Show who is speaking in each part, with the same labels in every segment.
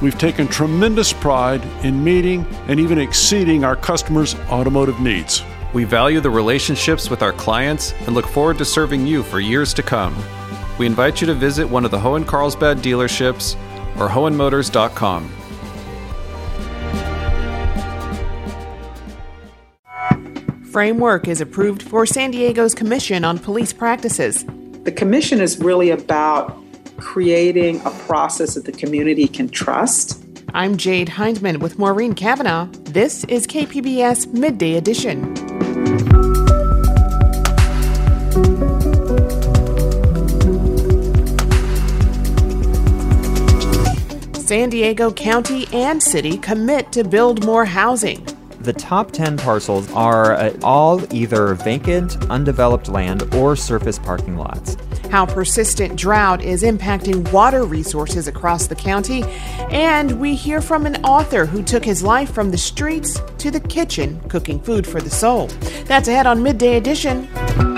Speaker 1: we've taken tremendous pride in meeting and even exceeding our customers' automotive needs.
Speaker 2: We value the relationships with our clients and look forward to serving you for years to come. We invite you to visit one of the Hoehn Carlsbad dealerships or hoehnmotors.com.
Speaker 3: Framework is approved for San Diego's Commission on Police Practices.
Speaker 4: The commission is really about creating a process that the community can trust.
Speaker 3: I'm Jade Hindman with Maureen Cavanaugh. This is KPBS Midday Edition. San Diego County and City commit to build more housing.
Speaker 5: The top 10 parcels are uh, all either vacant, undeveloped land or surface parking lots
Speaker 3: how persistent drought is impacting water resources across the county, and we hear from an author who took his life from the streets to the kitchen, cooking food for the soul. That's ahead on Midday Edition.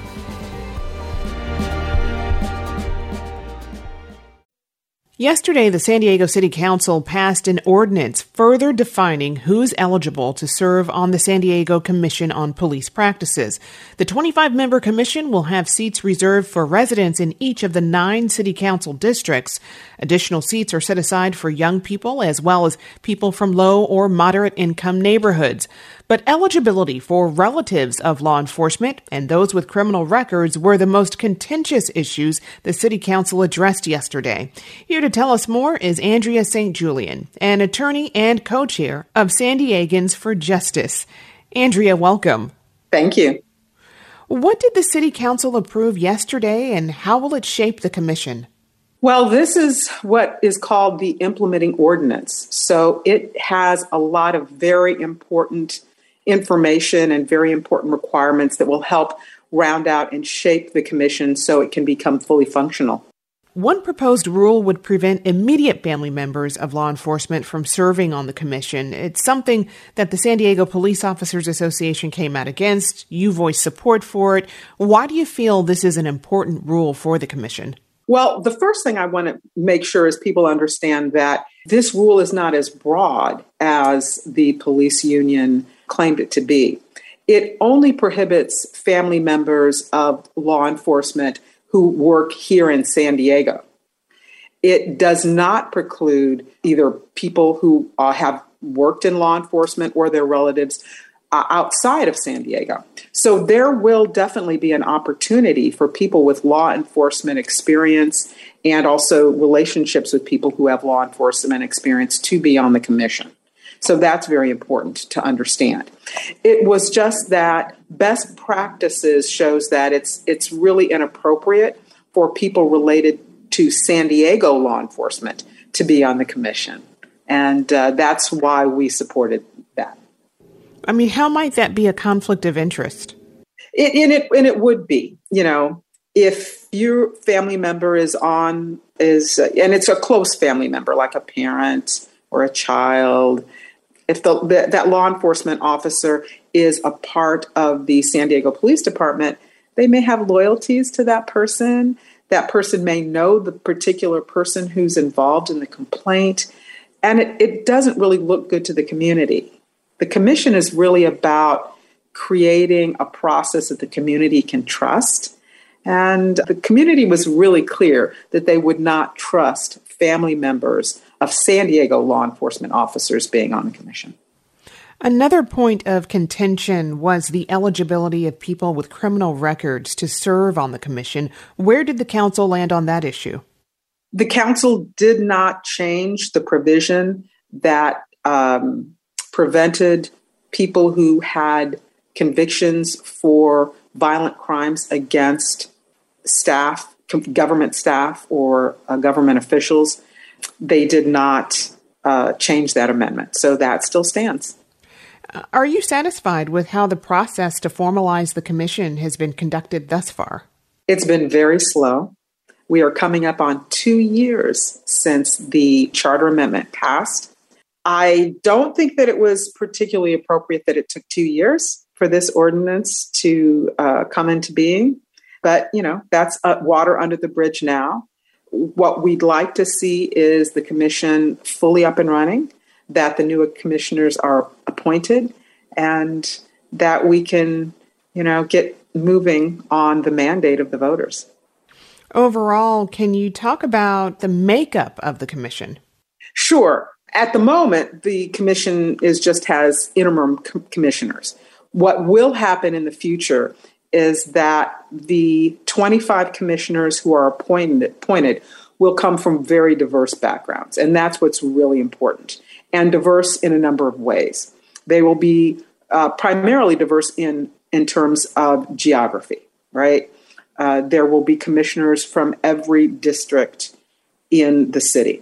Speaker 3: Yesterday, the San Diego City Council passed an ordinance further defining who's eligible to serve on the San Diego Commission on Police Practices. The 25 member commission will have seats reserved for residents in each of the nine city council districts. Additional seats are set aside for young people as well as people from low or moderate income neighborhoods. But eligibility for relatives of law enforcement and those with criminal records were the most contentious issues the City Council addressed yesterday. Here to tell us more is Andrea St. Julian, an attorney and co chair of San Diegans for Justice. Andrea, welcome.
Speaker 4: Thank you.
Speaker 3: What did the City Council approve yesterday, and how will it shape the Commission?
Speaker 4: Well, this is what is called the implementing ordinance. So it has a lot of very important information and very important requirements that will help round out and shape the commission so it can become fully functional.
Speaker 3: One proposed rule would prevent immediate family members of law enforcement from serving on the commission. It's something that the San Diego Police Officers Association came out against. You voiced support for it. Why do you feel this is an important rule for the commission?
Speaker 4: Well, the first thing I want to make sure is people understand that this rule is not as broad as the police union claimed it to be. It only prohibits family members of law enforcement who work here in San Diego. It does not preclude either people who uh, have worked in law enforcement or their relatives uh, outside of San Diego. So there will definitely be an opportunity for people with law enforcement experience and also relationships with people who have law enforcement experience to be on the commission. So that's very important to understand. It was just that best practices shows that it's it's really inappropriate for people related to San Diego law enforcement to be on the commission, and uh, that's why we supported.
Speaker 3: I mean, how might that be a conflict of interest?
Speaker 4: It, and it and it would be, you know, if your family member is on is and it's a close family member like a parent or a child if the, the, that law enforcement officer is a part of the San Diego Police Department, they may have loyalties to that person. That person may know the particular person who's involved in the complaint. And it, it doesn't really look good to the community. The commission is really about creating a process that the community can trust. And the community was really clear that they would not trust family members of San Diego law enforcement officers being on the commission.
Speaker 3: Another point of contention was the eligibility of people with criminal records to serve on the commission. Where did the council land on that issue?
Speaker 4: The council did not change the provision that um, prevented people who had convictions for violent crimes against staff, government staff, or uh, government officials they did not uh, change that amendment. So that still stands.
Speaker 3: Uh, are you satisfied with how the process to formalize the commission has been conducted thus far?
Speaker 4: It's been very slow. We are coming up on two years since the charter amendment passed. I don't think that it was particularly appropriate that it took two years for this ordinance to uh, come into being. But, you know, that's uh, water under the bridge now what we'd like to see is the commission fully up and running, that the new commissioners are appointed, and that we can, you know, get moving on the mandate of the voters.
Speaker 3: Overall, can you talk about the makeup of the commission?
Speaker 4: Sure. At the moment, the commission is just has interim commissioners. What will happen in the future is that the 25 commissioners who are appointed, appointed will come from very diverse backgrounds. And that's what's really important, and diverse in a number of ways. They will be uh, primarily diverse in, in terms of geography, right? Uh, there will be commissioners from every district in the city.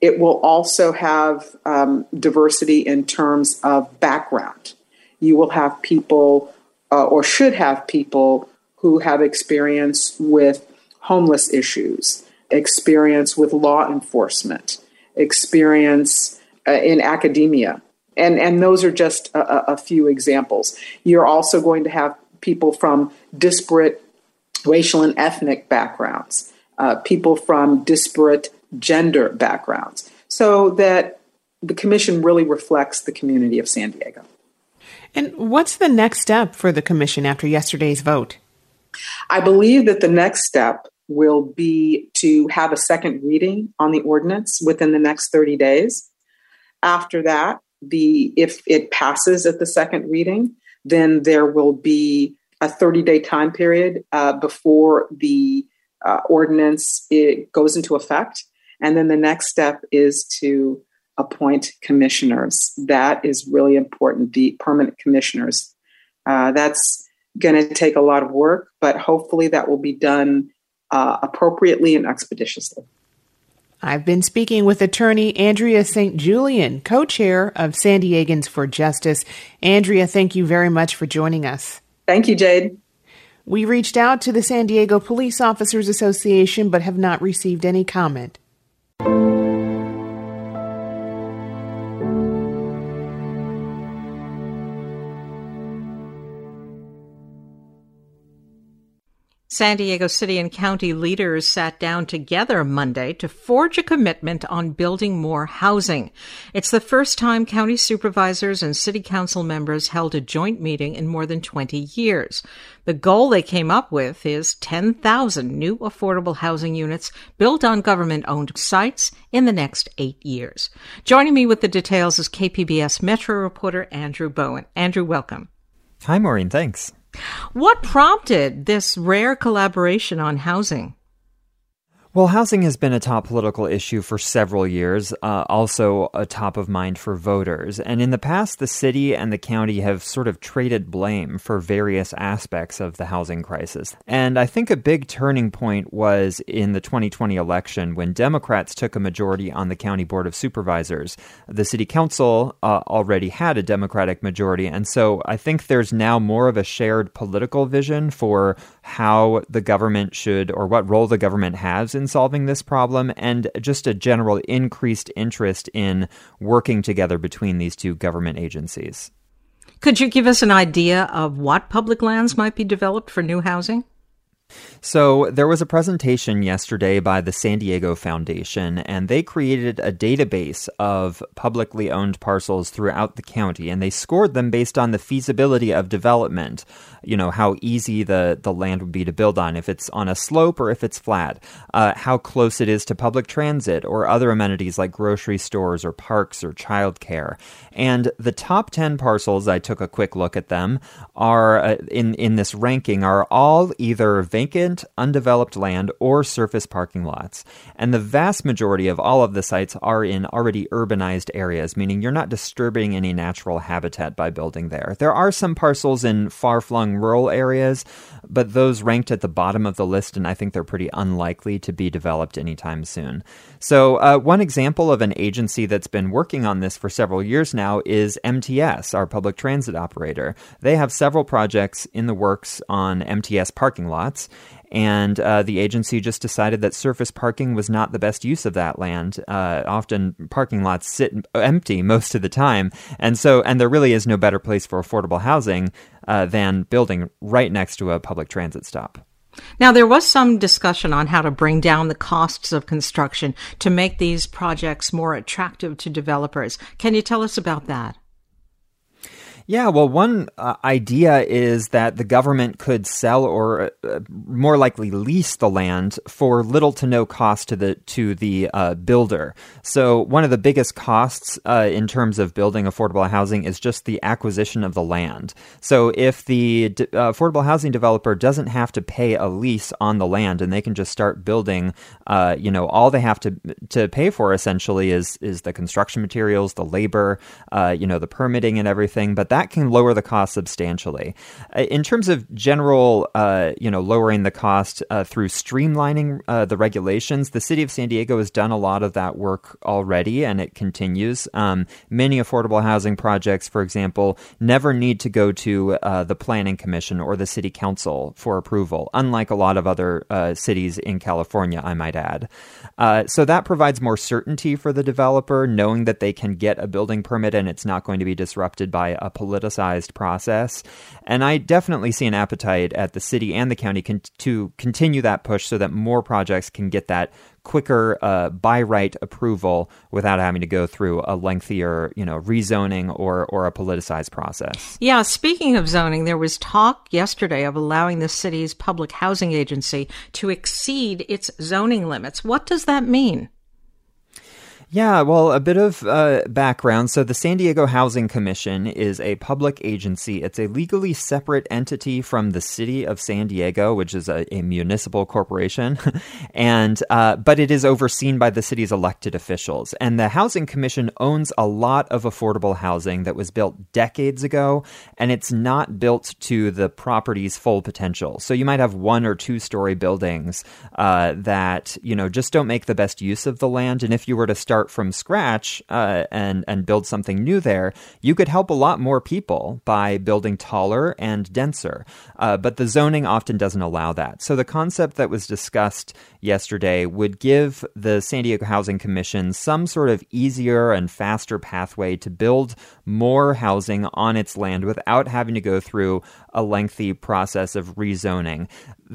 Speaker 4: It will also have um, diversity in terms of background. You will have people uh, or should have people who have experience with homeless issues, experience with law enforcement, experience uh, in academia. And, and those are just a, a few examples. You're also going to have people from disparate racial and ethnic backgrounds, uh, people from disparate gender backgrounds, so that the commission really reflects the community of San Diego.
Speaker 3: And what's the next step for the commission after yesterday's vote?
Speaker 4: I believe that the next step will be to have a second reading on the ordinance within the next 30 days. After that, the if it passes at the second reading, then there will be a 30 day time period uh, before the uh, ordinance it goes into effect. And then the next step is to appoint commissioners. That is really important, the permanent commissioners. Uh, that's going to take a lot of work, but hopefully that will be done uh, appropriately and expeditiously.
Speaker 3: I've been speaking with attorney Andrea St. Julian, co chair of San Diegans for Justice. Andrea, thank you very much for joining us.
Speaker 4: Thank you, Jade.
Speaker 3: We reached out to the San Diego Police Officers Association but have not received any comment you
Speaker 6: San Diego City and County leaders sat down together Monday to forge a commitment on building more housing. It's the first time county supervisors and city council members held a joint meeting in more than 20 years. The goal they came up with is 10,000 new affordable housing units built on government owned sites in the next eight years. Joining me with the details is KPBS Metro reporter Andrew Bowen. Andrew, welcome.
Speaker 5: Hi, Maureen. Thanks.
Speaker 6: What prompted this rare collaboration on housing?
Speaker 5: Well, housing has been a top political issue for several years, uh, also a top of mind for voters. And in the past, the city and the county have sort of traded blame for various aspects of the housing crisis. And I think a big turning point was in the 2020 election when Democrats took a majority on the County Board of Supervisors. The city council uh, already had a Democratic majority. And so I think there's now more of a shared political vision for how the government should or what role the government has in in solving this problem and just a general increased interest in working together between these two government agencies.
Speaker 6: Could you give us an idea of what public lands might be developed for new housing?
Speaker 5: So, there was a presentation yesterday by the San Diego Foundation, and they created a database of publicly owned parcels throughout the county, and they scored them based on the feasibility of development. You know, how easy the, the land would be to build on, if it's on a slope or if it's flat, uh, how close it is to public transit or other amenities like grocery stores or parks or childcare. And the top 10 parcels, I took a quick look at them, are uh, in, in this ranking, are all either vacant, undeveloped land, or surface parking lots. And the vast majority of all of the sites are in already urbanized areas, meaning you're not disturbing any natural habitat by building there. There are some parcels in far flung rural areas, but those ranked at the bottom of the list, and I think they're pretty unlikely to be developed anytime soon. So, uh, one example of an agency that's been working on this for several years now is MTS, our public transit operator. They have several projects in the works on MTS parking lots, and uh, the agency just decided that surface parking was not the best use of that land. Uh, often parking lots sit empty most of the time, and so and there really is no better place for affordable housing uh, than building right next to a public transit stop.
Speaker 6: Now, there was some discussion on how to bring down the costs of construction to make these projects more attractive to developers. Can you tell us about that?
Speaker 5: Yeah, well, one uh, idea is that the government could sell or uh, more likely lease the land for little to no cost to the to the uh, builder. So one of the biggest costs uh, in terms of building affordable housing is just the acquisition of the land. So if the d- uh, affordable housing developer doesn't have to pay a lease on the land and they can just start building, uh, you know, all they have to to pay for essentially is is the construction materials, the labor, you know, the permitting and everything. But that that can lower the cost substantially. Uh, in terms of general, uh, you know, lowering the cost uh, through streamlining uh, the regulations, the city of San Diego has done a lot of that work already, and it continues. Um, many affordable housing projects, for example, never need to go to uh, the planning commission or the city council for approval, unlike a lot of other uh, cities in California, I might add. so that provides more certainty for the developer, knowing that they can get a building permit and it's not going to be disrupted by a political politicized process. And I definitely see an appetite at the city and the county con- to continue that push so that more projects can get that quicker uh, by right approval without having to go through a lengthier, you know, rezoning or or a politicized process.
Speaker 6: Yeah, speaking of zoning, there was talk yesterday of allowing the city's public housing agency to exceed its zoning limits. What does that mean?
Speaker 5: Yeah, well, a bit of uh, background. So, the San Diego Housing Commission is a public agency. It's a legally separate entity from the city of San Diego, which is a, a municipal corporation, and uh, but it is overseen by the city's elected officials. And the Housing Commission owns a lot of affordable housing that was built decades ago, and it's not built to the property's full potential. So, you might have one or two story buildings uh, that you know just don't make the best use of the land. And if you were to start start from scratch uh, and and build something new there, you could help a lot more people by building taller and denser. Uh, but the zoning often doesn't allow that. So the concept that was discussed yesterday would give the San Diego Housing Commission some sort of easier and faster pathway to build more housing on its land without having to go through a lengthy process of rezoning.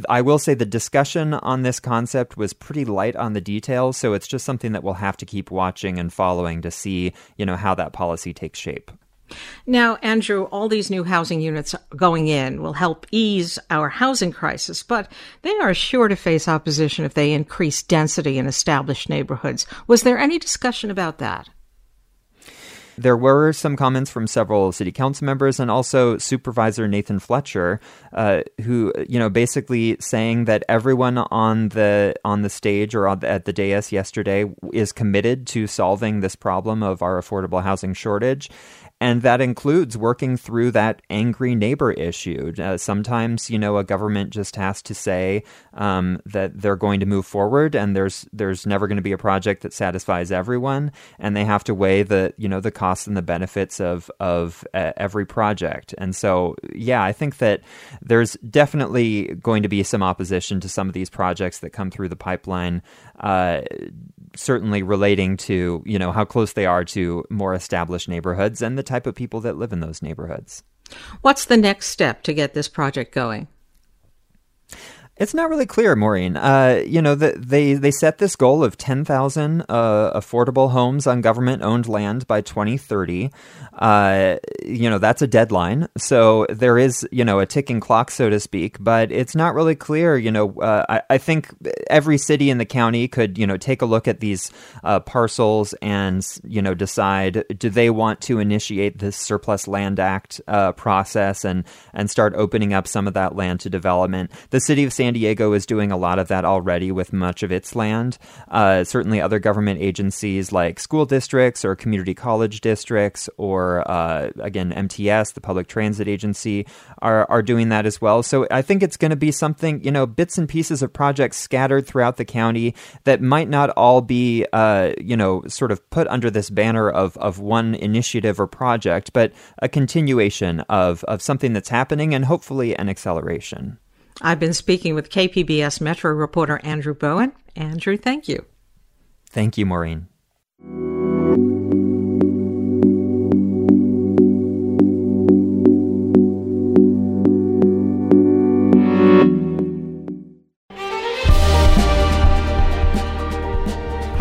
Speaker 5: I will say the discussion on this concept was pretty light on the details, so it's just something that we'll have to keep watching and following to see, you know, how that policy takes shape.
Speaker 6: Now, Andrew, all these new housing units going in will help ease our housing crisis, but they are sure to face opposition if they increase density in established neighborhoods. Was there any discussion about that?
Speaker 5: There were some comments from several city council members and also Supervisor Nathan Fletcher, uh, who you know basically saying that everyone on the on the stage or the, at the dais yesterday is committed to solving this problem of our affordable housing shortage. And that includes working through that angry neighbor issue. Uh, sometimes, you know, a government just has to say um, that they're going to move forward, and there's there's never going to be a project that satisfies everyone, and they have to weigh the you know the costs and the benefits of of uh, every project. And so, yeah, I think that there's definitely going to be some opposition to some of these projects that come through the pipeline. Uh, certainly relating to you know how close they are to more established neighborhoods and the type of people that live in those neighborhoods.
Speaker 6: What's the next step to get this project going?
Speaker 5: It's not really clear, Maureen. Uh, you know, the, they they set this goal of ten thousand uh, affordable homes on government-owned land by 2030. Uh, you know, that's a deadline. So there is, you know, a ticking clock, so to speak. But it's not really clear. You know, uh, I, I, think every city in the county could, you know, take a look at these uh, parcels and, you know, decide do they want to initiate this Surplus Land Act uh, process and and start opening up some of that land to development. The city of San Diego is doing a lot of that already with much of its land. Uh, certainly, other government agencies like school districts or community college districts, or uh, again, MTS, the public transit agency, are, are doing that as well. So I think it's going to be something, you know, bits and pieces of projects scattered throughout the county that might not all be, uh, you know, sort of put under this banner of, of one initiative or project, but a continuation of, of something that's happening and hopefully an acceleration.
Speaker 6: I've been speaking with KPBS Metro reporter Andrew Bowen. Andrew, thank you.
Speaker 5: Thank you, Maureen.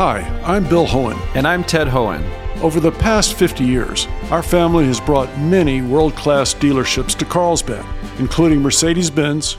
Speaker 1: Hi, I'm Bill Hoehn.
Speaker 2: And I'm Ted Hoehn.
Speaker 1: Over the past 50 years, our family has brought many world class dealerships to Carlsbad, including Mercedes Benz,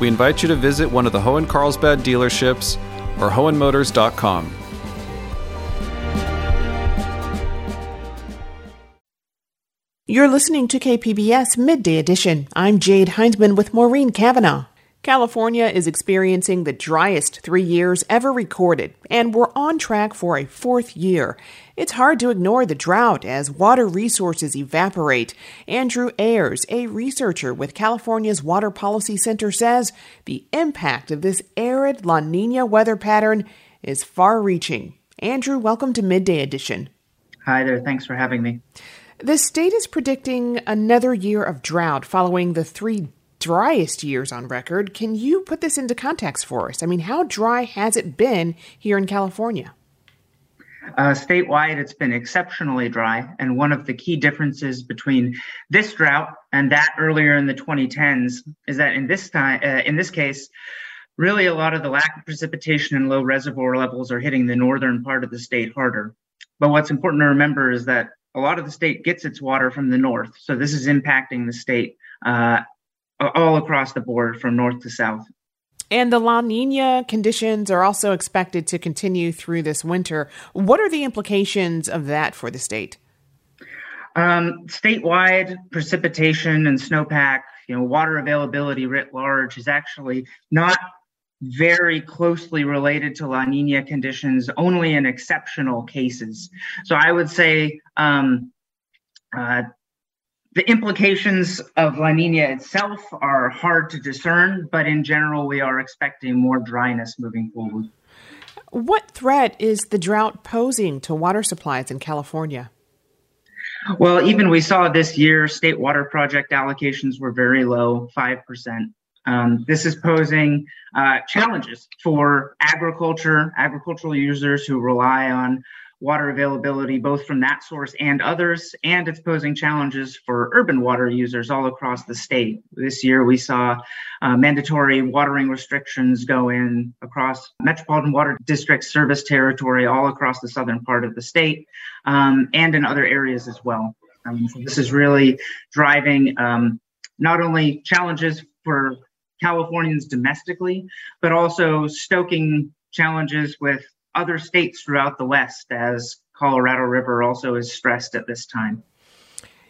Speaker 2: we invite you to visit one of the Hoehn Carlsbad dealerships or Hoehnmotors.com.
Speaker 3: You're listening to KPBS Midday Edition. I'm Jade Hindman with Maureen Cavanaugh. California is experiencing the driest three years ever recorded, and we're on track for a fourth year. It's hard to ignore the drought as water resources evaporate. Andrew Ayres, a researcher with California's Water Policy Center, says the impact of this arid La Nina weather pattern is far reaching. Andrew, welcome to Midday Edition.
Speaker 7: Hi there. Thanks for having me.
Speaker 3: The state is predicting another year of drought following the three driest years on record. Can you put this into context for us? I mean, how dry has it been here in California?
Speaker 7: Uh, statewide, it's been exceptionally dry. And one of the key differences between this drought and that earlier in the 2010s is that in this time, uh, in this case, really a lot of the lack of precipitation and low reservoir levels are hitting the northern part of the state harder. But what's important to remember is that a lot of the state gets its water from the north. So this is impacting the state uh, all across the board from north to south.
Speaker 3: And the La Nina conditions are also expected to continue through this winter. What are the implications of that for the state?
Speaker 7: Um, statewide precipitation and snowpack, you know, water availability writ large is actually not very closely related to La Nina conditions, only in exceptional cases. So I would say um, uh, the implications of La Nina itself are hard to discern, but in general, we are expecting more dryness moving forward.
Speaker 3: What threat is the drought posing to water supplies in California?
Speaker 7: Well, even we saw this year, state water project allocations were very low, 5%. Um, this is posing uh, challenges for agriculture, agricultural users who rely on water availability, both from that source and others, and it's posing challenges for urban water users all across the state. This year, we saw uh, mandatory watering restrictions go in across Metropolitan Water District service territory all across the southern part of the state um, and in other areas as well. Um, so this is really driving um, not only challenges for Californians domestically, but also stoking challenges with other states throughout the West as Colorado River also is stressed at this time.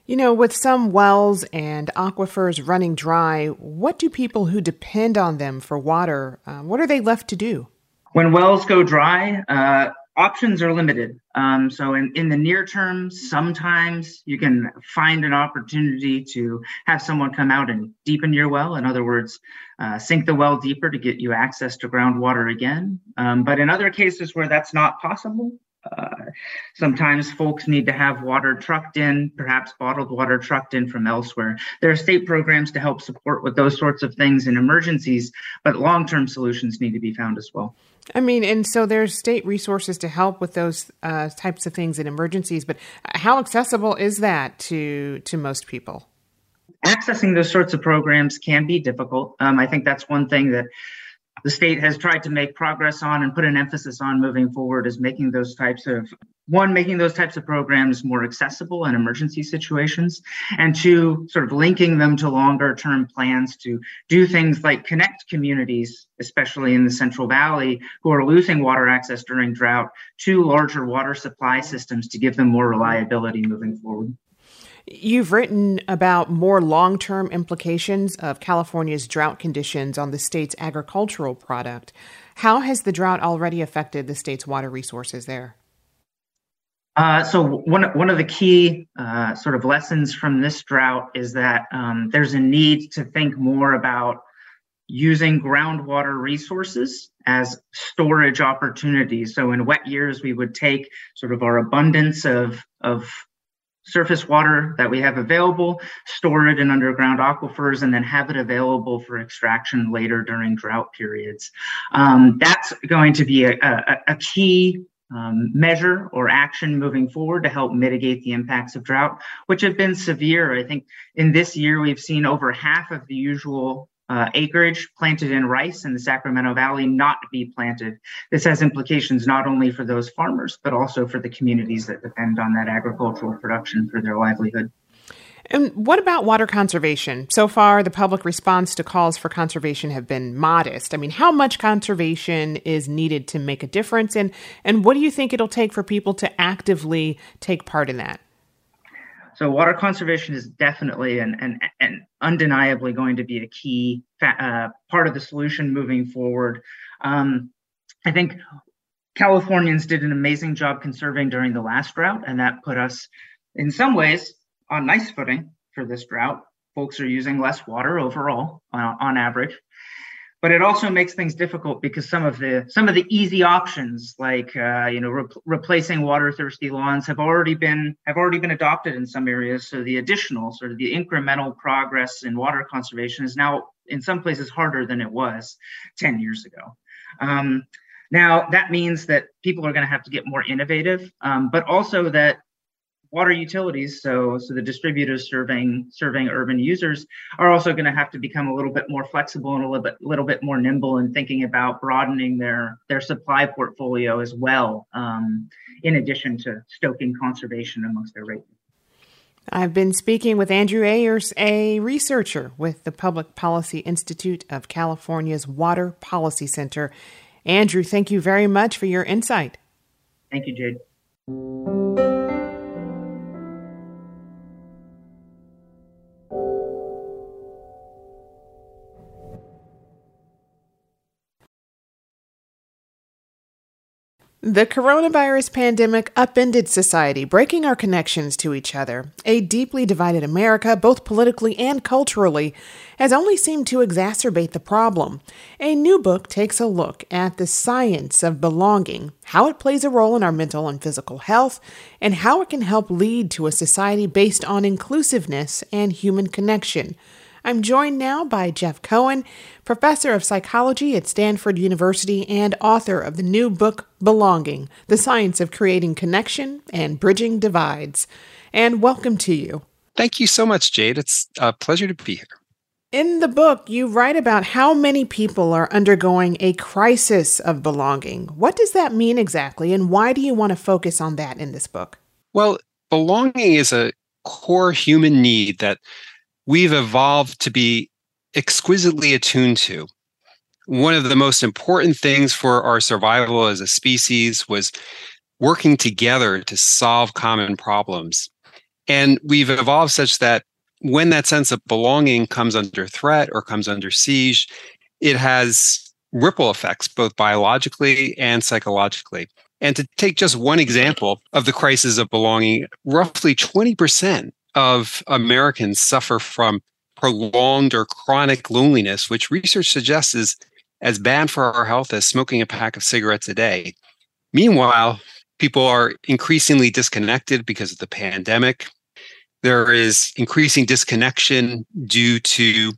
Speaker 3: You know, with some wells and aquifers running dry, what do people who depend on them for water, uh, what are they left to do?
Speaker 7: When wells go dry, uh, options are limited. Um, so in, in the near term, sometimes you can find an opportunity to have someone come out and deepen your well. In other words, uh, sink the well deeper to get you access to groundwater again. Um, but in other cases where that's not possible, uh, sometimes folks need to have water trucked in, perhaps bottled water trucked in from elsewhere. There are state programs to help support with those sorts of things in emergencies, but long term solutions need to be found as well.
Speaker 3: I mean, and so there's state resources to help with those uh, types of things in emergencies, but how accessible is that to to most people?
Speaker 7: Accessing those sorts of programs can be difficult. Um, I think that's one thing that the state has tried to make progress on and put an emphasis on moving forward is making those types of one making those types of programs more accessible in emergency situations and two sort of linking them to longer term plans to do things like connect communities especially in the central valley who are losing water access during drought to larger water supply systems to give them more reliability moving forward
Speaker 3: You've written about more long term implications of California's drought conditions on the state's agricultural product. How has the drought already affected the state's water resources there?
Speaker 7: Uh, so one one of the key uh, sort of lessons from this drought is that um, there's a need to think more about using groundwater resources as storage opportunities. So in wet years, we would take sort of our abundance of of surface water that we have available, store it in underground aquifers, and then have it available for extraction later during drought periods. Um, that's going to be a, a, a key um, measure or action moving forward to help mitigate the impacts of drought, which have been severe. I think in this year, we've seen over half of the usual uh, acreage planted in rice in the Sacramento Valley not be planted. This has implications not only for those farmers, but also for the communities that depend on that agricultural production for their livelihood.
Speaker 3: And what about water conservation? So far, the public response to calls for conservation have been modest. I mean, how much conservation is needed to make a difference? And, and what do you think it'll take for people to actively take part in that?
Speaker 7: So water conservation is definitely and and, and undeniably going to be a key uh, part of the solution moving forward. Um, I think Californians did an amazing job conserving during the last drought, and that put us, in some ways, on nice footing for this drought. Folks are using less water overall uh, on average but it also makes things difficult because some of the some of the easy options like uh, you know re- replacing water thirsty lawns have already been have already been adopted in some areas. So the additional sort of the incremental progress in water conservation is now in some places harder than it was 10 years ago. Um, now that means that people are going to have to get more innovative um, but also that water utilities, so so the distributors serving serving urban users, are also going to have to become a little bit more flexible and a little bit little bit more nimble in thinking about broadening their their supply portfolio as well, um, in addition to stoking conservation amongst their ratepayers.
Speaker 3: I've been speaking with Andrew Ayres, a researcher with the Public Policy Institute of California's Water Policy Center. Andrew, thank you very much for your insight.
Speaker 7: Thank you, Jade.
Speaker 3: The coronavirus pandemic upended society, breaking our connections to each other. A deeply divided America, both politically and culturally, has only seemed to exacerbate the problem. A new book takes a look at the science of belonging, how it plays a role in our mental and physical health, and how it can help lead to a society based on inclusiveness and human connection. I'm joined now by Jeff Cohen, professor of psychology at Stanford University and author of the new book, Belonging The Science of Creating Connection and Bridging Divides. And welcome to you.
Speaker 8: Thank you so much, Jade. It's a pleasure to be here.
Speaker 3: In the book, you write about how many people are undergoing a crisis of belonging. What does that mean exactly, and why do you want to focus on that in this book?
Speaker 8: Well, belonging is a core human need that we've evolved to be exquisitely attuned to. One of the most important things for our survival as a species was working together to solve common problems. And we've evolved such that when that sense of belonging comes under threat or comes under siege, it has ripple effects, both biologically and psychologically. And to take just one example of the crisis of belonging, roughly 20% of Americans suffer from prolonged or chronic loneliness, which research suggests is as bad for our health as smoking a pack of cigarettes a day. Meanwhile, people are increasingly disconnected because of the pandemic. There is increasing disconnection due to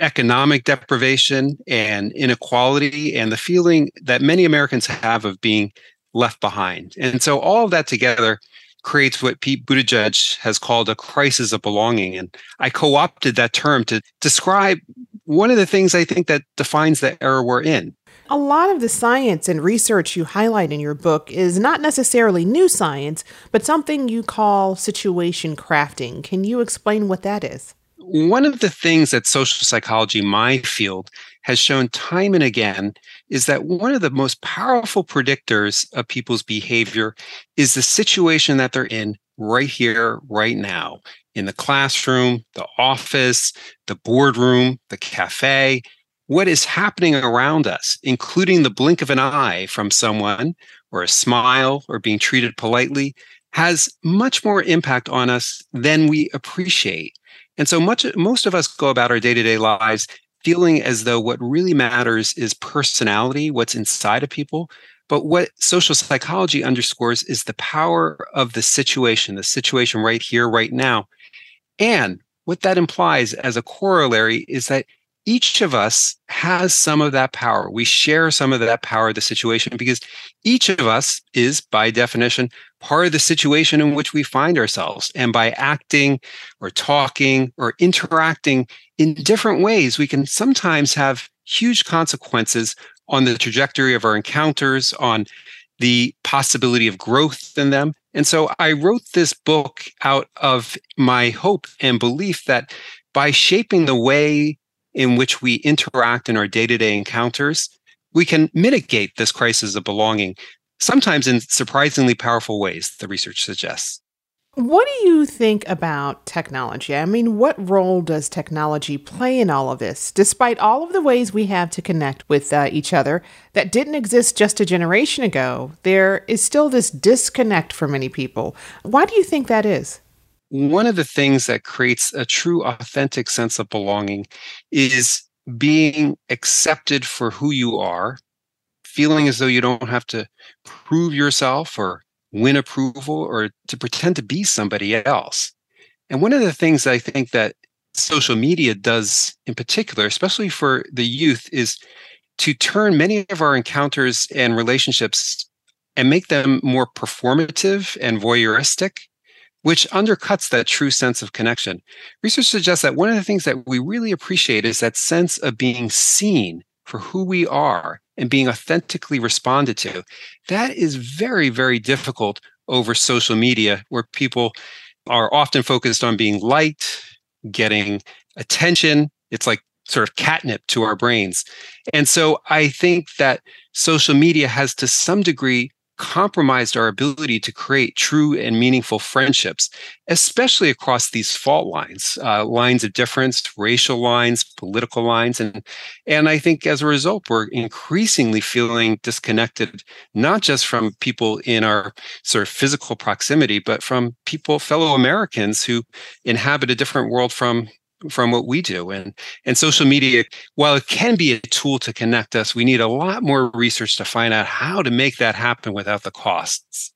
Speaker 8: economic deprivation and inequality and the feeling that many Americans have of being left behind. And so all of that together creates what Pete Buttigieg has called a crisis of belonging. And I co opted that term to describe one of the things I think that defines the era we're in.
Speaker 3: A lot of the science and research you highlight in your book is not necessarily new science, but something you call situation crafting. Can you explain what that is?
Speaker 8: One of the things that social psychology, my field, has shown time and again is that one of the most powerful predictors of people's behavior is the situation that they're in right here, right now, in the classroom, the office, the boardroom, the cafe, what is happening around us, including the blink of an eye from someone or a smile or being treated politely, has much more impact on us than we appreciate. And so much most of us go about our day-to-day lives feeling as though what really matters is personality, what's inside of people. But what social psychology underscores is the power of the situation, the situation right here, right now. And what that implies as a corollary is that each of us has some of that power. We share some of that power of the situation because each of us is, by definition, part of the situation in which we find ourselves. And by acting or talking or interacting in different ways, we can sometimes have huge consequences on the trajectory of our encounters, on the possibility of growth in them. And so I wrote this book out of my hope and belief that by shaping the way in which we interact in our day to day encounters, we can mitigate this crisis of belonging, sometimes in surprisingly powerful ways, the research suggests.
Speaker 3: What do you think about technology? I mean, what role does technology play in all of this? Despite all of the ways we have to connect with uh, each other that didn't exist just a generation ago, there is still this disconnect for many people. Why do you think that is?
Speaker 8: one of the things that creates a true authentic sense of belonging is being accepted for who you are feeling as though you don't have to prove yourself or win approval or to pretend to be somebody else and one of the things i think that social media does in particular especially for the youth is to turn many of our encounters and relationships and make them more performative and voyeuristic which undercuts that true sense of connection. Research suggests that one of the things that we really appreciate is that sense of being seen for who we are and being authentically responded to. That is very, very difficult over social media, where people are often focused on being liked, getting attention. It's like sort of catnip to our brains. And so I think that social media has to some degree compromised our ability to create true and meaningful friendships, especially across these fault lines, uh, lines of difference, racial lines, political lines. And, and I think as a result, we're increasingly feeling disconnected, not just from people in our sort of physical proximity, but from people, fellow Americans who inhabit a different world from from what we do and and social media while it can be a tool to connect us we need a lot more research to find out how to make that happen without the costs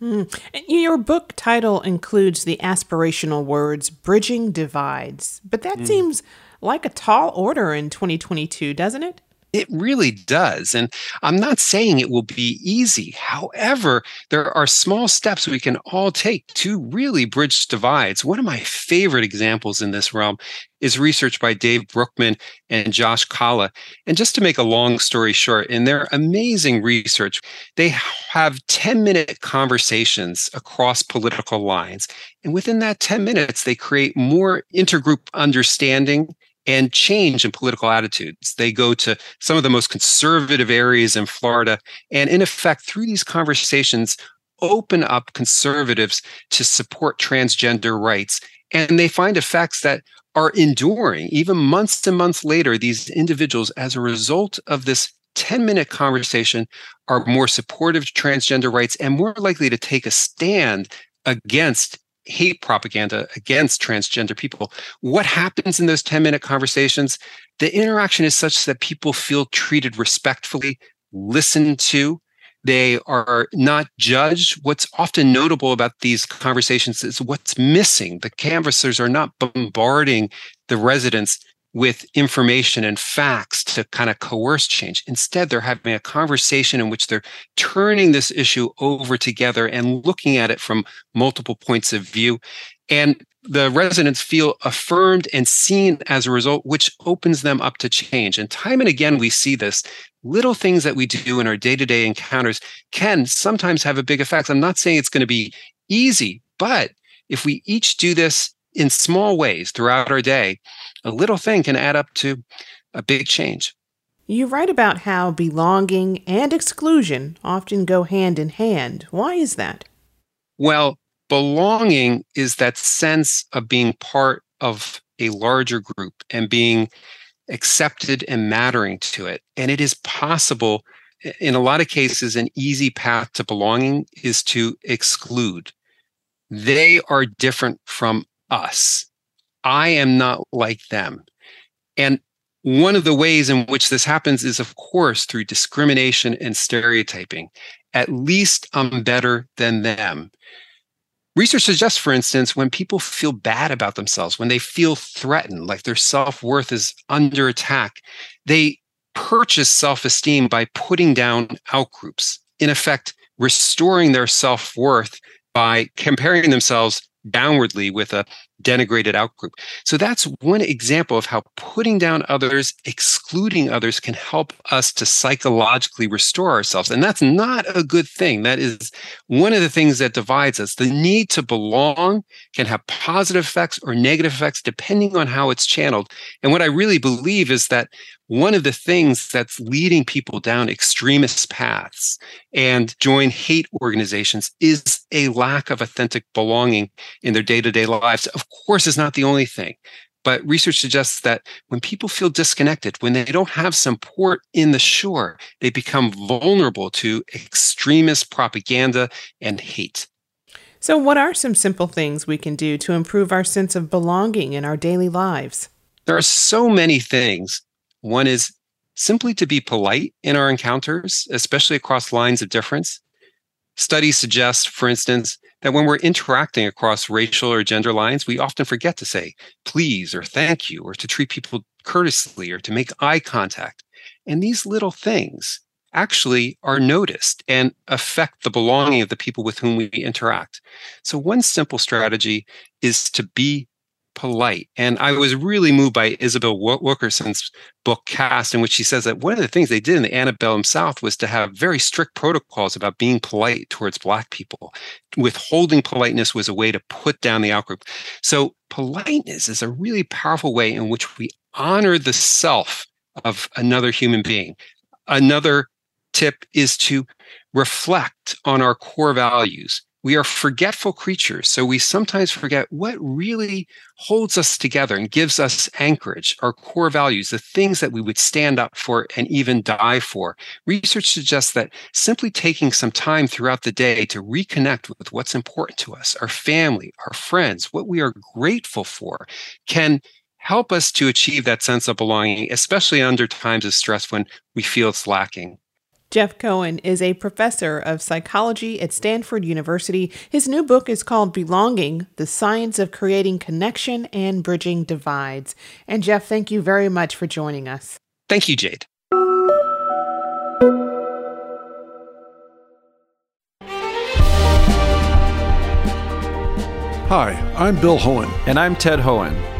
Speaker 3: mm. your book title includes the aspirational words bridging divides but that mm. seems like a tall order in 2022 doesn't it
Speaker 8: It really does. And I'm not saying it will be easy. However, there are small steps we can all take to really bridge divides. One of my favorite examples in this realm is research by Dave Broockman and Josh Kalla. And just to make a long story short, in their amazing research, they have 10 minute conversations across political lines. And within that 10 minutes, they create more intergroup understanding and change in political attitudes. They go to some of the most conservative areas in Florida. And in effect, through these conversations, open up conservatives to support transgender rights. And they find effects that are enduring. Even months and months later, these individuals, as a result of this 10 minute conversation, are more supportive to transgender rights and more likely to take a stand against hate propaganda against transgender people. What happens in those 10 minute conversations? The interaction is such that people feel treated respectfully, listened to. They are not judged. What's often notable about these conversations is what's missing. The canvassers are not bombarding the residents with information and facts to kind of coerce change. Instead, they're having a conversation in which they're turning this issue over together and looking at it from multiple points of view. And the residents feel affirmed and seen as a result, which opens them up to change. And time and again, we see this. Little things that we do in our day to day encounters can sometimes have a big effect. I'm not saying it's going to be easy, but if we each do this in small ways throughout our day, a little thing can add up to a big change.
Speaker 3: You write about how belonging and exclusion often go hand in hand. Why is that?
Speaker 8: Well, belonging is that sense of being part of a larger group and being accepted and mattering to it. And it is possible, in a lot of cases, an easy path to belonging is to exclude. They are different from us. I am not like them. And one of the ways in which this happens is, of course, through discrimination and stereotyping. At least I'm better than them. Research suggests, for instance, when people feel bad about themselves, when they feel threatened, like their self worth is under attack, they purchase self esteem by putting down outgroups, in effect, restoring their self worth by comparing themselves downwardly with a denigrated outgroup. So that's one example of how putting down others, excluding others can help us to psychologically restore ourselves. And that's not a good thing. That is one of the things that divides us. The need to belong can have positive effects or negative effects depending on how it's channeled. And what I really believe is that one of the things that's leading people down extremist paths and join hate organizations is a lack of authentic belonging in their day-to-day lives. Of course, is not the only thing. But research suggests that when people feel disconnected, when they don't have some port in the shore, they become vulnerable to extremist propaganda and hate.
Speaker 3: So, what are some simple things we can do to improve our sense of belonging in our daily lives?
Speaker 8: There are so many things one is simply to be polite in our encounters, especially across lines of difference. Studies suggest, for instance, that when we're interacting across racial or gender lines, we often forget to say please or thank you or to treat people courteously or to make eye contact. And these little things actually are noticed and affect the belonging of the people with whom we interact. So, one simple strategy is to be polite. And I was really moved by Isabel Wilkerson's book Caste, in which she says that one of the things they did in the antebellum South was to have very strict protocols about being polite towards Black people. Withholding politeness was a way to put down the outgroup. So, politeness is a really powerful way in which we honor the self of another human being. Another tip is to reflect on our core values we are forgetful creatures. So we sometimes forget what really holds us together and gives us anchorage, our core values, the things that we would stand up for and even die for. Research suggests that simply taking some time throughout the day to reconnect with what's important to us, our family, our friends, what we are grateful for, can help us to achieve that sense of belonging, especially under times of stress when we feel it's lacking.
Speaker 3: Jeff Cohen is a professor of psychology at Stanford University. His new book is called Belonging The Science of Creating Connection and Bridging Divides. And Jeff, thank you very much for joining us.
Speaker 8: Thank you, Jade.
Speaker 1: Hi, I'm Bill Hoehn.
Speaker 2: And I'm Ted Hoehn.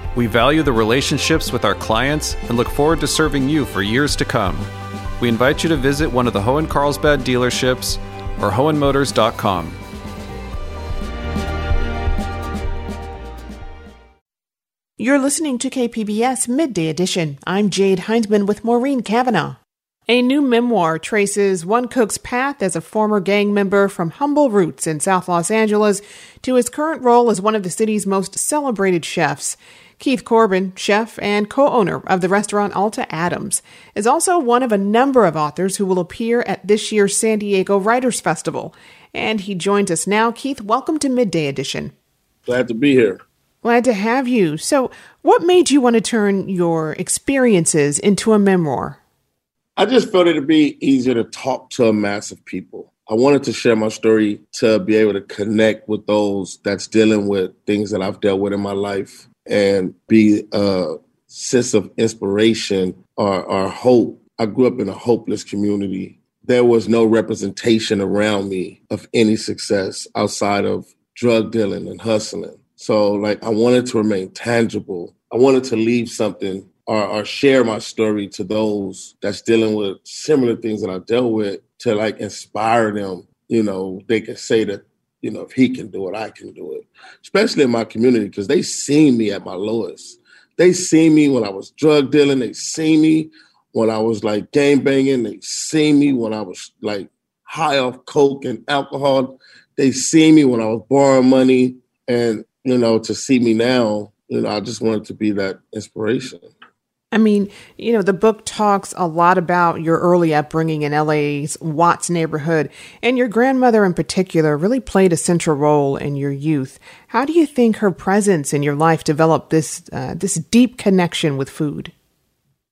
Speaker 2: We value the relationships with our clients and look forward to serving you for years to come. We invite you to visit one of the Hoehn Carlsbad dealerships or hoehnmotors.com.
Speaker 3: You're listening to KPBS Midday Edition. I'm Jade Hindman with Maureen Cavanaugh. A new memoir traces one cook's path as a former gang member from humble roots in South Los Angeles to his current role as one of the city's most celebrated chefs. Keith Corbin, chef and co owner of the restaurant Alta Adams, is also one of a number of authors who will appear at this year's San Diego Writers Festival. And he joins us now. Keith, welcome to Midday Edition.
Speaker 9: Glad to be here.
Speaker 3: Glad to have you. So, what made you want to turn your experiences into a memoir?
Speaker 9: I just felt it'd be easier to talk to a mass of people. I wanted to share my story to be able to connect with those that's dealing with things that I've dealt with in my life and be a sense of inspiration or, or hope. I grew up in a hopeless community. There was no representation around me of any success outside of drug dealing and hustling. So, like, I wanted to remain tangible. I wanted to leave something or, or, share my story to those that's dealing with similar things that I dealt with to like inspire them. You know, they can say that you know, if he can do it, I can do it. Especially in my community, because they seen me at my lowest. They seen me when I was drug dealing. They seen me when I was like game banging. They seen me when I was like high off coke and alcohol. They seen me when I was borrowing money. And, you know, to see me now, you know, I just wanted to be that inspiration.
Speaker 3: I mean, you know, the book talks a lot about your early upbringing in LA's Watts neighborhood, and your grandmother in particular really played a central role in your youth. How do you think her presence in your life developed this uh, this deep connection with food?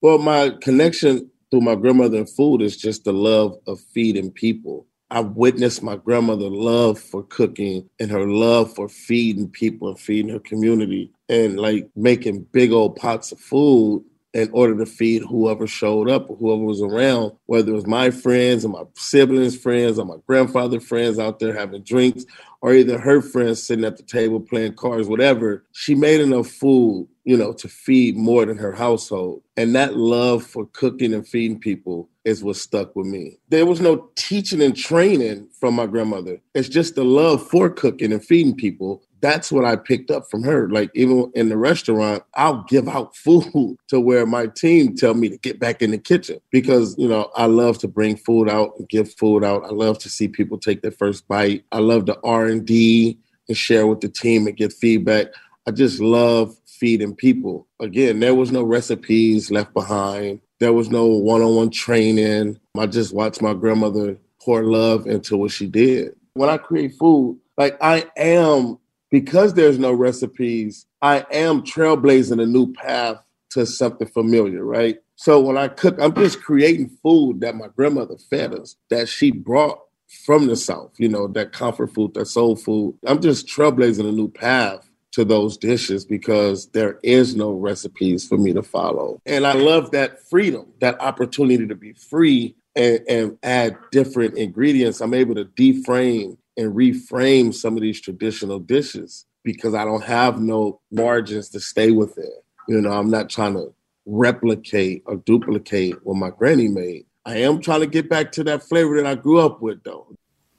Speaker 9: Well, my connection through my grandmother and food is just the love of feeding people. I witnessed my grandmother love for cooking and her love for feeding people and feeding her community and like making big old pots of food in order to feed whoever showed up or whoever was around, whether it was my friends or my siblings' friends or my grandfather friends out there having drinks, or either her friends sitting at the table playing cards, whatever. She made enough food, you know, to feed more than her household. And that love for cooking and feeding people is what stuck with me. There was no teaching and training from my grandmother. It's just the love for cooking and feeding people that's what I picked up from her. Like even in the restaurant, I'll give out food to where my team tell me to get back in the kitchen because you know I love to bring food out and give food out. I love to see people take their first bite. I love the R and D and share with the team and get feedback. I just love feeding people. Again, there was no recipes left behind. There was no one-on-one training. I just watched my grandmother pour love into what she did. When I create food, like I am because there's no recipes, I am trailblazing a new path to something familiar, right? So when I cook, I'm just creating food that my grandmother fed us, that she brought from the South, you know, that comfort food, that soul food. I'm just trailblazing a new path to those dishes because there is no recipes for me to follow. And I love that freedom, that opportunity to be free and, and add different ingredients. I'm able to deframe and reframe some of these traditional dishes because I don't have no margins to stay within. You know, I'm not trying to replicate or duplicate what my granny made. I am trying to get back to that flavor that I grew up with, though.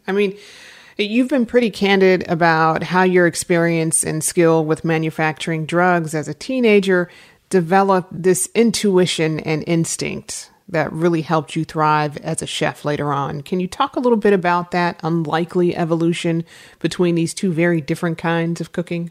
Speaker 3: I mean, you've been pretty candid about how your experience and skill with manufacturing drugs as a teenager developed this intuition and instinct that really helped you thrive as a chef later on. Can you talk a little bit about that unlikely evolution between these two very different kinds of cooking?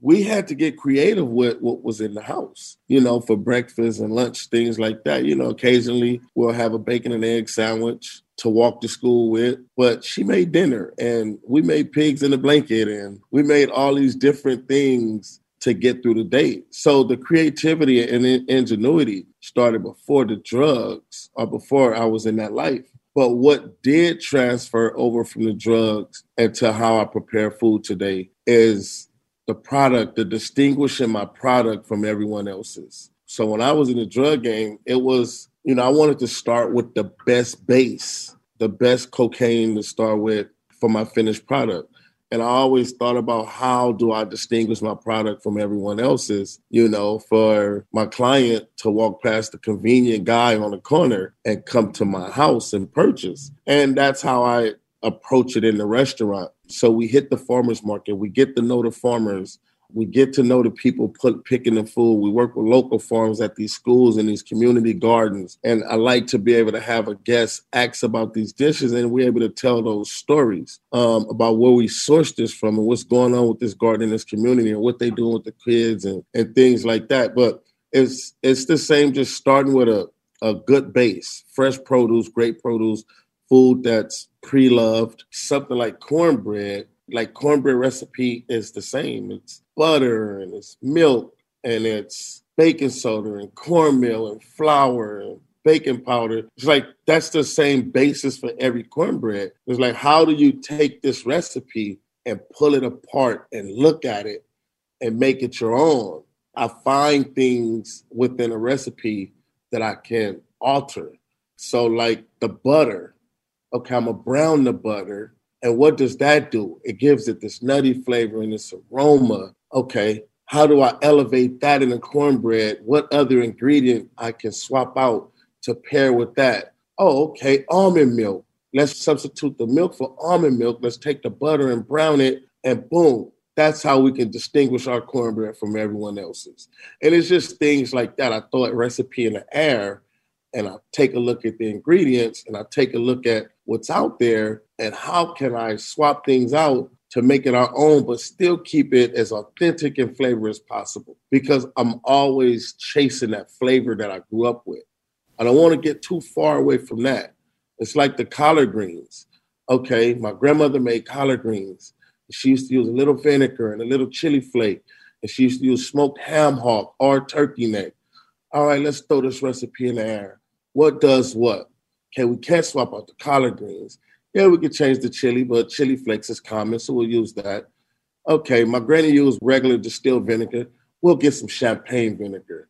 Speaker 9: We had to get creative with what was in the house, you know, for breakfast and lunch, things like that. You know, occasionally we'll have a bacon and egg sandwich to walk to school with, but she made dinner and we made pigs in a blanket and we made all these different things to get through the day. So the creativity and ingenuity started before the drugs or before I was in that life. But what did transfer over from the drugs into how I prepare food today is the product, the distinguishing my product from everyone else's. So when I was in the drug game, it was, you know, I wanted to start with the best base, the best cocaine to start with for my finished product. And I always thought about how do I distinguish my product from everyone else's, you know, for my client to walk past the convenient guy on the corner and come to my house and purchase. And that's how I approach it in the restaurant. So we hit the farmers market, we get to know the farmers, we get to know the people put, picking the food. We work with local farms at these schools and these community gardens. And I like to be able to have a guest ask about these dishes and we're able to tell those stories um, about where we source this from and what's going on with this garden in this community and what they do with the kids and, and things like that. But it's it's the same just starting with a, a good base, fresh produce, great produce, food that's pre-loved, something like cornbread, like cornbread recipe is the same. It's butter and it's milk and it's baking soda and cornmeal and flour and baking powder. It's like that's the same basis for every cornbread. It's like how do you take this recipe and pull it apart and look at it and make it your own? I find things within a recipe that I can alter. So like the butter, okay, I'm gonna brown the butter. And what does that do? It gives it this nutty flavor and this aroma. Okay, how do I elevate that in a cornbread? What other ingredient I can swap out to pair with that? Oh, okay, almond milk. Let's substitute the milk for almond milk. Let's take the butter and brown it, and boom, that's how we can distinguish our cornbread from everyone else's. And it's just things like that. I throw a recipe in the air and I take a look at the ingredients and I take a look at what's out there and how can I swap things out to make it our own, but still keep it as authentic and flavor as possible. Because I'm always chasing that flavor that I grew up with. I don't want to get too far away from that. It's like the collard greens. Okay, my grandmother made collard greens. She used to use a little vinegar and a little chili flake, and she used to use smoked ham hock or turkey neck. All right, let's throw this recipe in the air. What does what? Okay, we can't swap out the collard greens. Yeah, we could change the chili, but chili flakes is common, so we'll use that. Okay, my granny used regular distilled vinegar. We'll get some champagne vinegar.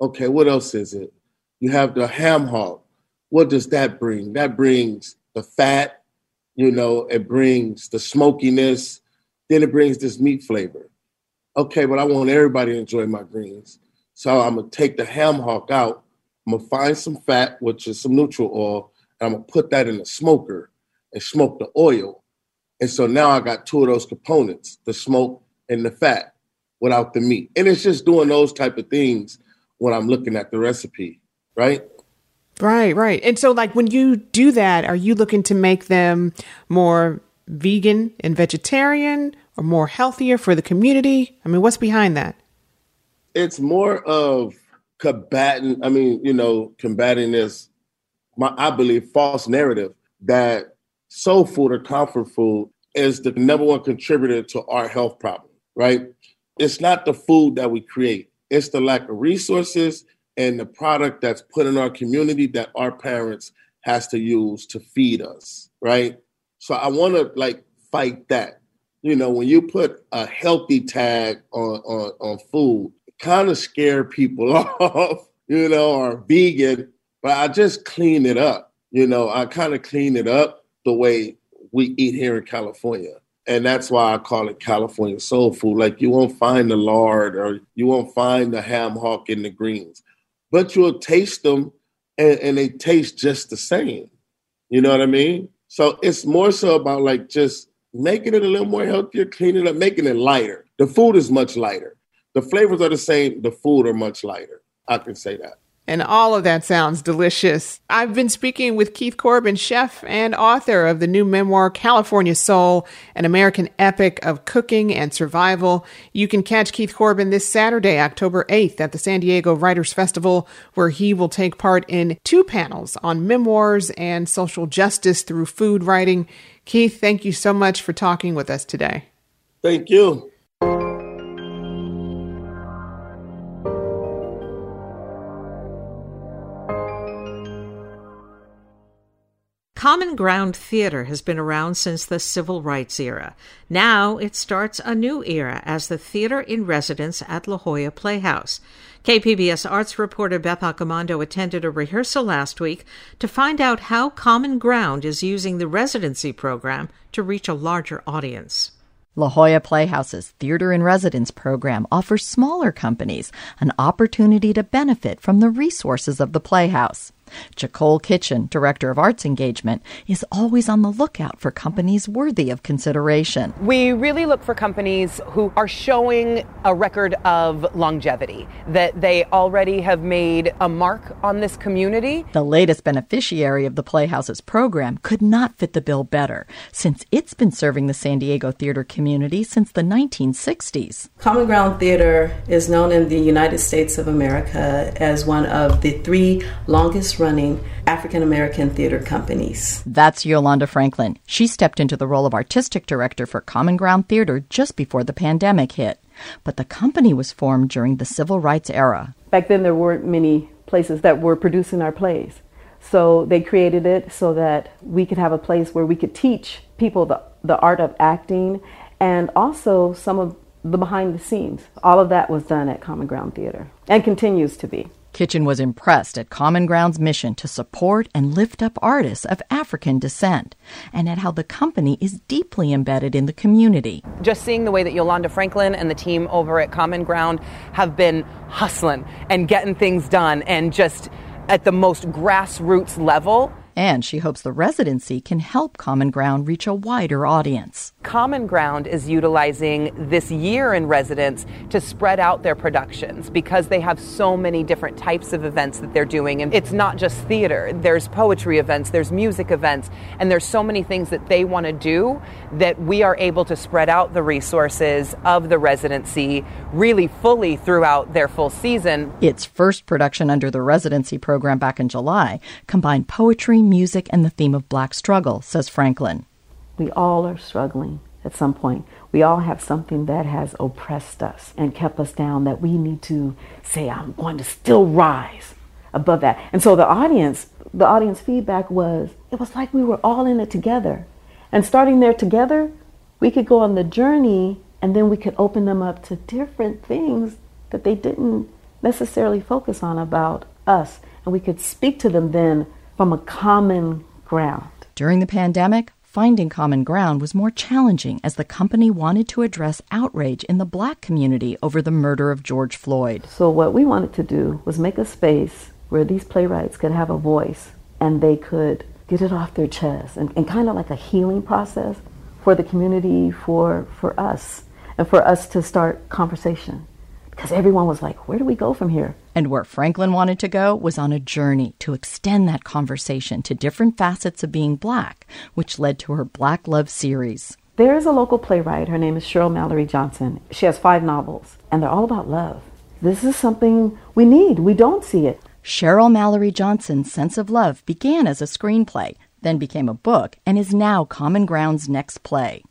Speaker 9: Okay, what else is it? You have the ham hock. What does that bring? That brings the fat, you know, it brings the smokiness, then it brings this meat flavor. Okay, but I want everybody to enjoy my greens. So I'm gonna take the ham hock out I'm gonna find some fat, which is some neutral oil, and I'm gonna put that in the smoker and smoke the oil. And so now I got two of those components, the smoke and the fat without the meat. And it's just doing those type of things when I'm looking at the recipe, right?
Speaker 3: Right, right. And so like when you do that, are you looking to make them more vegan and vegetarian or more healthier for the community? I mean, what's behind that?
Speaker 9: It's more of combating, I mean, you know, combating this, my, I believe, false narrative that soul food or comfort food is the number one contributor to our health problem, right? It's not the food that we create, it's the lack of resources and the product that's put in our community that our parents has to use to feed us, right? So I want to like fight that. You know, when you put a healthy tag on on, on food, kind of scare people off, you know, or vegan, but I just clean it up. You know, I kind of clean it up the way we eat here in California. And that's why I call it California soul food. Like you won't find the lard or you won't find the ham hock in the greens, but you'll taste them and, and they taste just the same. You know what I mean? So it's more so about like just making it a little more healthier, cleaning up, making it lighter. The food is much lighter the flavors are the same. The food are much lighter. I can say that.
Speaker 3: And all of that sounds delicious. I've been speaking with Keith Corbin, chef and author of the new memoir, California Soul, an American epic of cooking and survival. You can catch Keith Corbin this Saturday, October 8th at the San Diego Writers Festival, where he will take part in two panels on memoirs and social justice through food writing. Keith, thank you so much for talking with us today.
Speaker 9: Thank you.
Speaker 6: Common Ground Theater has been around since the civil rights era. Now it starts a new era as the theater in residence at La Jolla Playhouse. KPBS arts reporter Beth Accomando attended a rehearsal last week to find out how Common Ground is using the residency program to reach a larger audience.
Speaker 10: La Jolla Playhouse's Theater in Residence program offers smaller companies an opportunity to benefit from the resources of the Playhouse. Jacole Kitchen, Director of Arts Engagement, is always on the lookout for companies worthy of consideration.
Speaker 11: We really look for companies who are showing a record of longevity, that they already have made a mark on this community.
Speaker 10: The latest beneficiary of the Playhouse's program could not fit the bill better, since it's been serving the San Diego theater community since the 1960s.
Speaker 12: Common Ground Theater is known in the United States of America as one of the three longest running African American theater companies.
Speaker 10: That's Yolanda Franklin. She stepped into the role of artistic director for Common Ground Theater just before the pandemic hit. But the company was formed during the civil rights era.
Speaker 12: Back then, there weren't many places that were producing our plays. So they created it so that we could have a place where we could teach people the, the art of acting and also some of the behind the scenes. All of that was done at Common Ground Theater and continues to be.
Speaker 10: Kitchen was impressed at Common Ground's mission to support and lift up artists of African descent and at how the company is deeply embedded in the community.
Speaker 11: Just seeing the way that Yolanda Franklin and the team over at Common Ground have been hustling and getting things done and just at the most grassroots level
Speaker 10: and she hopes the residency can help Common Ground reach a wider audience.
Speaker 11: Common Ground is utilizing this year in residence to spread out their productions because they have so many different types of events that they're doing. And it's not just theater, there's poetry events, there's music events, and there's so many things that they want to do that we are able to spread out the resources of the residency really fully throughout their full season.
Speaker 10: Its first production under the residency program back in July combined poetry, music, and the theme of black struggle, says Franklin.
Speaker 12: We all are struggling at some point. We all have something that has oppressed us and kept us down that we need to say, I'm going to still rise above that. And so the audience, the audience feedback was, it was like we were all in it together. And starting there together, we could go on the journey and then we could open them up to different things that they didn't necessarily focus on about us. And we could speak to them then from a common ground.
Speaker 10: During the pandemic, finding common ground was more challenging as the company wanted to address outrage in the black community over the murder of George Floyd.
Speaker 12: So, what we wanted to do was make a space where these playwrights could have a voice and they could get it off their chest and, and kind of like a healing process for the community, for, for us, and for us to start conversation. Because everyone was like, where do we go from here?
Speaker 10: And where Franklin wanted to go was on a journey to extend that conversation to different facets of being black, which led to her Black Love series.
Speaker 12: There is a local playwright. Her name is Cheryl Mallory Johnson. She has five novels, and they're all about love. This is something we need. We don't see it.
Speaker 10: Cheryl Mallory Johnson's Sense of Love began as a screenplay, then became a book, and is now Common Ground's next play.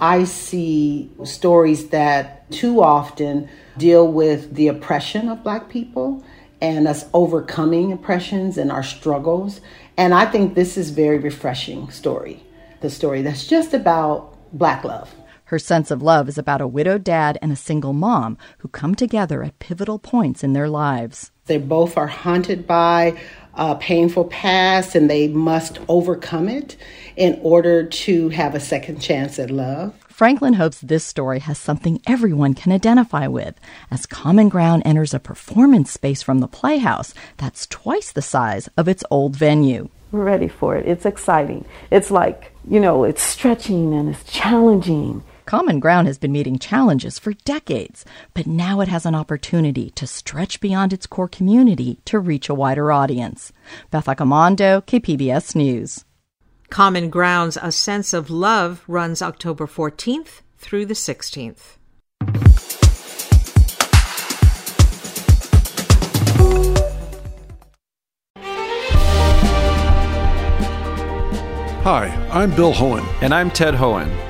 Speaker 13: I see stories that too often deal with the oppression of Black people and us overcoming oppressions and our struggles. And I think this is very refreshing story. The story that's just about Black love.
Speaker 10: Her sense of love is about a widowed dad and a single mom who come together at pivotal points in their lives.
Speaker 13: They both are haunted by a painful past and they must overcome it in order to have a second chance at love.
Speaker 10: Franklin hopes this story has something everyone can identify with as Common Ground enters a performance space from the Playhouse that's twice the size of its old venue.
Speaker 12: We're ready for it. It's exciting. It's like, you know, it's stretching and it's challenging.
Speaker 10: Common Ground has been meeting challenges for decades, but now it has an opportunity to stretch beyond its core community to reach a wider audience. Beth Accomando, KPBS News.
Speaker 6: Common Ground's A Sense of Love runs October 14th through the 16th.
Speaker 1: Hi, I'm Bill Hoehn.
Speaker 2: And I'm Ted Hoehn.